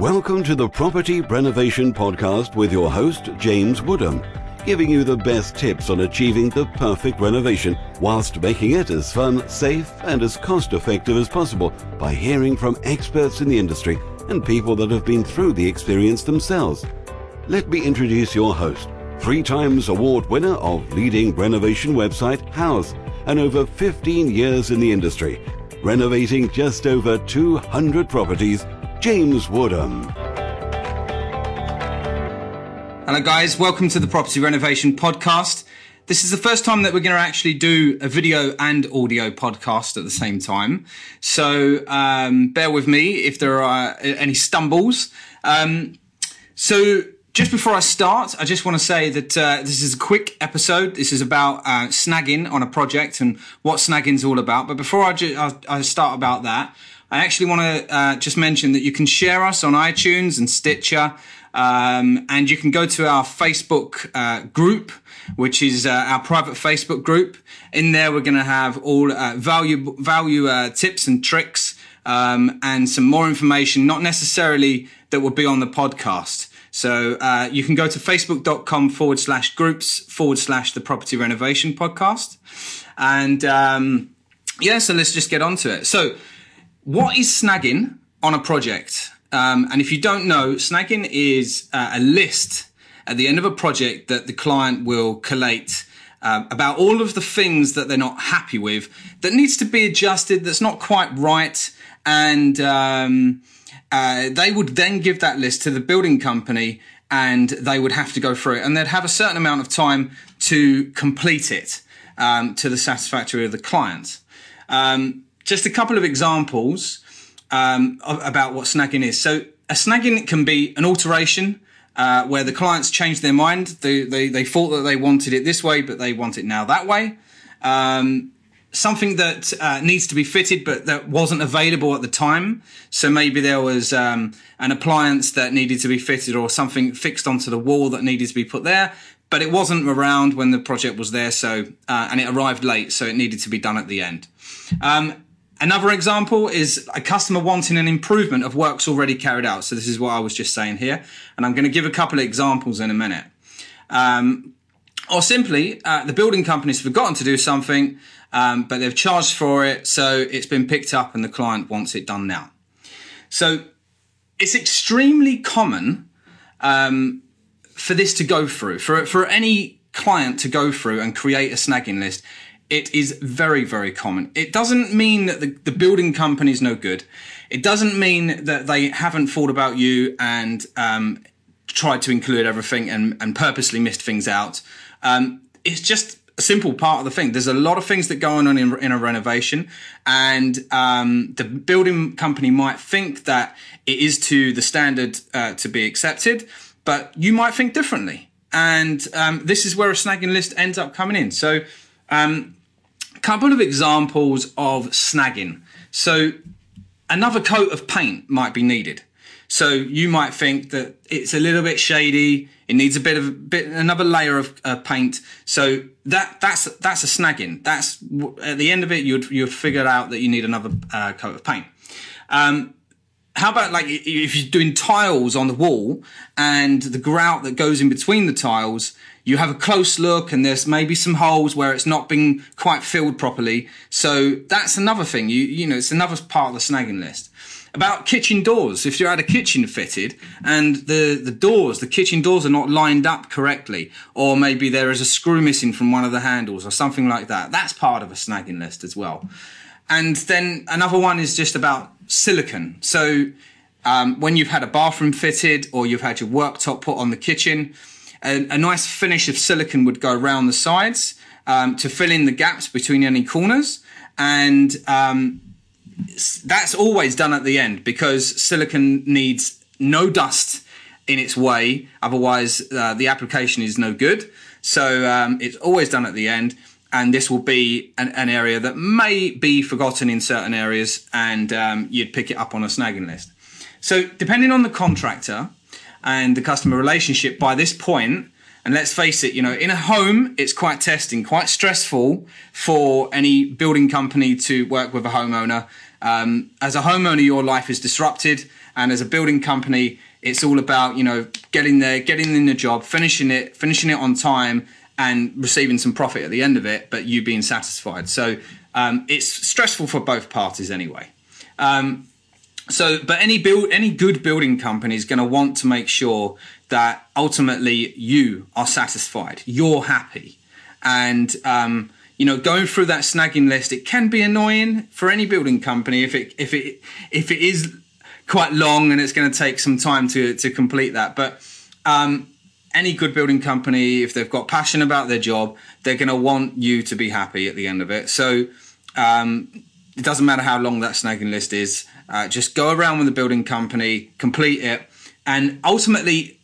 Welcome to the Property Renovation Podcast with your host, James Woodham, giving you the best tips on achieving the perfect renovation whilst making it as fun, safe, and as cost effective as possible by hearing from experts in the industry and people that have been through the experience themselves. Let me introduce your host, three times award winner of leading renovation website Houzz and over 15 years in the industry, renovating just over 200 properties, James Woodham. Hello, guys. Welcome to the Property Renovation Podcast. This is the first time that we're going to actually do a video and audio podcast at the same time. So um, bear with me if there are any stumbles. Um, so just before I start, I just want to say that uh, this is a quick episode. This is about uh, snagging on a project and what snagging is all about. But before I, ju- I, I start about that, I actually want to uh, just mention that you can share us on iTunes and Stitcher, um, and you can go to our Facebook uh, group, which is uh, our private Facebook group. In there, we're going to have all uh, value value tips and tricks, um, and some more information, not necessarily that will be on the podcast. So uh, you can go to facebook.com forward slash groups forward slash the property renovation podcast. And um, yeah, so let's just get on to it. So, what is snagging on a project? Um, and if you don't know, snagging is uh, a list at the end of a project that the client will collate uh, about all of the things that they're not happy with that needs to be adjusted, that's not quite right. And um, uh, they would then give that list to the building company and they would have to go through it and they'd have a certain amount of time to complete it um, to the satisfactory of the client. Um, just a couple of examples um, about what snagging is. So a snagging can be an alteration uh, where the clients change their mind. They, they, they, thought that they wanted it this way, but they want it now that way. Um, something that uh, needs to be fitted but that wasn't available at the time so maybe there was um, an appliance that needed to be fitted or something fixed onto the wall that needed to be put there but it wasn't around when the project was there so uh, and it arrived late so it needed to be done at the end um, another example is a customer wanting an improvement of works already carried out so this is what i was just saying here and i'm going to give a couple of examples in a minute um, or simply uh, the building company's forgotten to do something um, but they've charged for it, so it's been picked up and the client wants it done now. So it's extremely common um, for this to go through, for, for any client to go through and create a snagging list. It is very, very common. It doesn't mean that the, the building company is no good. It doesn't mean that they haven't thought about you and um, tried to include everything and, and purposely missed things out. Um, it's just a simple part of the thing. There's a lot of things that go on in, in a renovation, and um, the building company might think that it is to the standard uh, to be accepted, but you might think differently. And um, this is where a snagging list ends up coming in. So, um, couple of examples of snagging. So, another coat of paint might be needed. So you might think that it's a little bit shady. It needs a bit of bit another layer of uh, paint. So that that's that's a snagging. That's at the end of it, you'd you'd figure out that you need another uh, coat of paint. Um, how about like if you're doing tiles on the wall and the grout that goes in between the tiles, you have a close look and there's maybe some holes where it's not been quite filled properly. So that's another thing. You you know it's another part of the snagging list about kitchen doors. If you had a kitchen fitted and the, the doors, the kitchen doors are not lined up correctly, or maybe there is a screw missing from one of the handles or something like that, that's part of a snagging list as well. And then another one is just about silicon. So um, when you've had a bathroom fitted or you've had your worktop put on the kitchen, a, a nice finish of silicon would go around the sides um, to fill in the gaps between any corners. And um, that's always done at the end because silicon needs no dust in its way. Otherwise, uh, the application is no good. So um, it's always done at the end. And this will be an, an, area that may be forgotten in certain areas, and um, you'd pick it up on a snagging list. So, depending on the contractor and the customer relationship by this point, and let's face it, you know, in a home, it's quite testing, quite stressful for any building company to work with a homeowner Um, as a homeowner, your life is disrupted, and as a building company, it's all about you know getting there, getting in the job, finishing it, finishing it on time, and receiving some profit at the end of it, but you being satisfied. So um, it's stressful for both parties anyway. Um, so, but any build, any good building company is going to want to make sure that ultimately you are satisfied, you're happy, and um, you know, going through that snagging list, it can be annoying for any building company if it if it if it is quite long and it's going to take some time to to complete that. But um, any good building company, if they've got passion about their job, they're going to want you to be happy at the end of it. So um, it doesn't matter how long that snagging list is. Uh, just go around with the building company, complete it, and ultimately,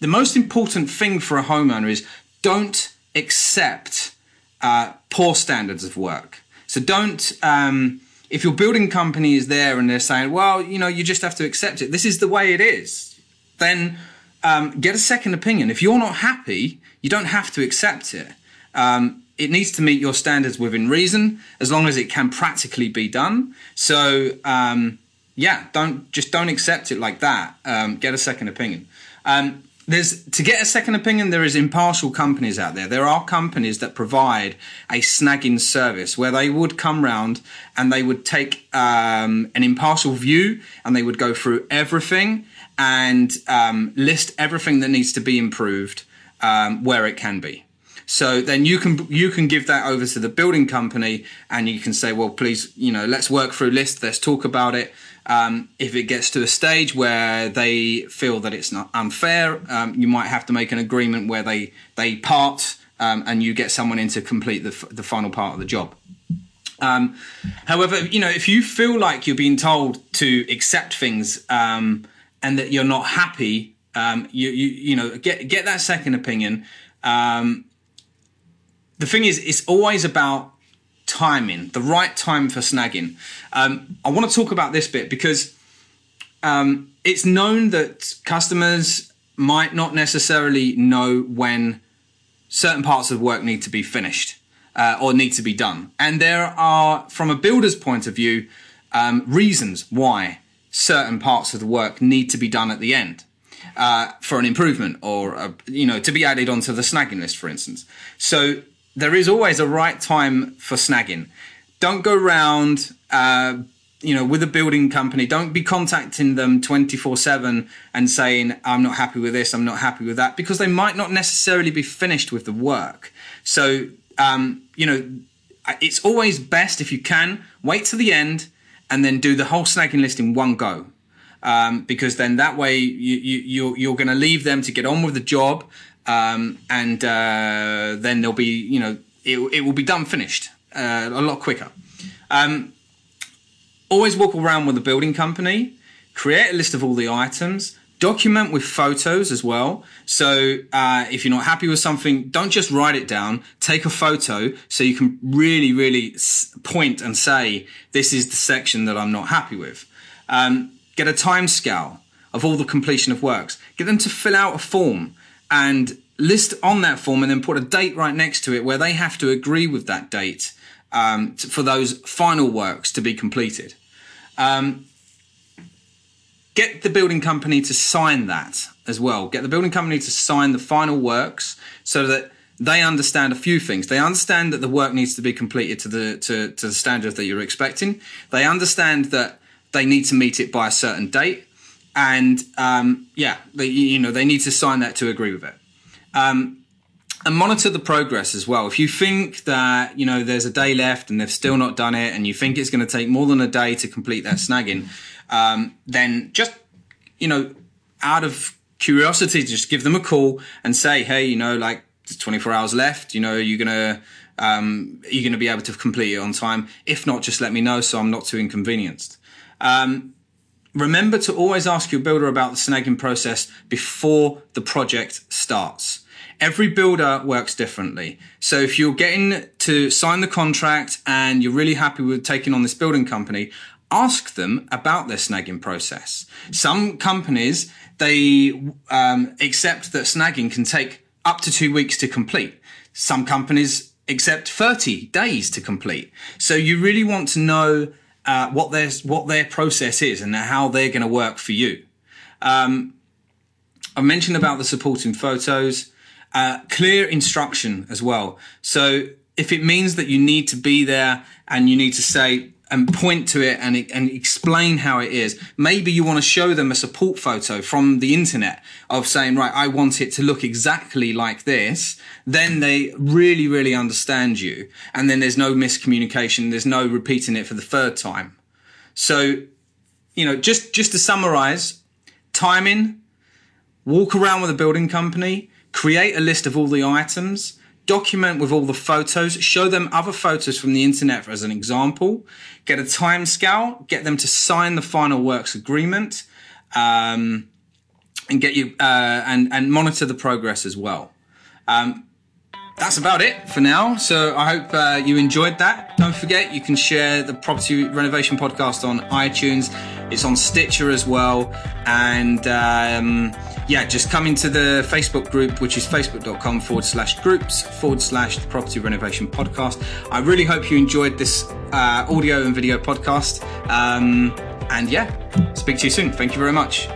the most important thing for a homeowner is don't accept uh, poor standards of work. So don't. Um, if your building company is there and they're saying, well, you know, you just have to accept it. This is the way it is. Then um, get a second opinion. If you're not happy, you don't have to accept it. Um, it needs to meet your standards within reason, as long as it can practically be done. So um, yeah, don't just don't accept it like that. Um, get a second opinion. Um, there's to get a second opinion. There is impartial companies out there. There are companies that provide a snagging service where they would come round and they would take um, an impartial view and they would go through everything and um, list everything that needs to be improved um, where it can be. So then you can you can give that over to the building company, and you can say, well, please, you know, let's work through list. Let's talk about it. Um, if it gets to a stage where they feel that it's not unfair, um, you might have to make an agreement where they they part um, and you get someone in to complete the the final part of the job. Um, however, you know, if you feel like you're being told to accept things um, and that you're not happy, um, you, you you know, get get that second opinion. Um, the thing is, it's always about timing, the right time for snagging. Um, I want to talk about this bit because um, it's known that customers might not necessarily know when certain parts of work need to be finished uh, or need to be done. And there are, from a builder's point of view, um, reasons why certain parts of the work need to be done at the end. Uh, for an improvement or a, you know to be added onto the snagging list for instance so there is always a right time for snagging. Don't go round, uh, you know, with a building company. Don't be contacting them 24 7 and saying, I'm not happy with this, I'm not happy with that, because they might not necessarily be finished with the work. So, um, you know, it's always best if you can wait to the end and then do the whole snagging list in one go. Um, because then that way you, you, you're, you're going to leave them to get on with the job um, and uh, then there'll be you know it, it will be done finished uh, a lot quicker. Um, always walk around with a building company, create a list of all the items, document with photos as well. So uh, if you're not happy with something, don't just write it down. Take a photo so you can really, really point and say, this is the section that I'm not happy with. Um, get a time scale of all the completion of works. Get them to fill out a form and list on that form and then put a date right next to it where they have to agree with that date um, to, for those final works to be completed. Um, get the building company to sign that as well. Get the building company to sign the final works so that they understand a few things. They understand that the work needs to be completed to the to, to the standard that you're expecting. They understand that they need to meet it by a certain date and um, yeah, they, you know they need to sign that to agree with it. Um, and monitor the progress as well. If you think that you know there's a day left and they've still not done it, and you think it's going to take more than a day to complete that snagging, um, then just you know out of curiosity, just give them a call and say, hey, you know, like there's 24 hours left. You know, you're gonna um, you're gonna be able to complete it on time. If not, just let me know so I'm not too inconvenienced. Um, Remember to always ask your builder about the snagging process before the project starts. Every builder works differently. So if you're getting to sign the contract and you're really happy with taking on this building company, ask them about their snagging process. Some companies, they um, accept that snagging can take up to two weeks to complete. Some companies accept 30 days to complete. So you really want to know uh, what their what their process is and how they're going to work for you. Um, I mentioned about the supporting photos, uh, clear instruction as well. So if it means that you need to be there and you need to say and point to it and, and explain how it is. Maybe you want to show them a support photo from the internet of saying, right, I want it to look exactly like this. Then they really, really understand you. And then there's no miscommunication. There's no repeating it for the third time. So, you know, just, just to summarize, timing, walk around with a building company, create a list of all the items, document with all the photos, show them other photos from the internet as an example, get a time scale, get them to sign the final works agreement, um, and get you uh, and and monitor the progress as well. Um, that's about it for now. So I hope uh, you enjoyed that. Don't forget, you can share the Property Renovation Podcast on iTunes. It's on Stitcher as well. And um, yeah, just come into the Facebook group, which is facebook.com forward slash groups forward slash the Property Renovation Podcast. I really hope you enjoyed this uh, audio and video podcast. Um, and yeah, speak to you soon. Thank you very much.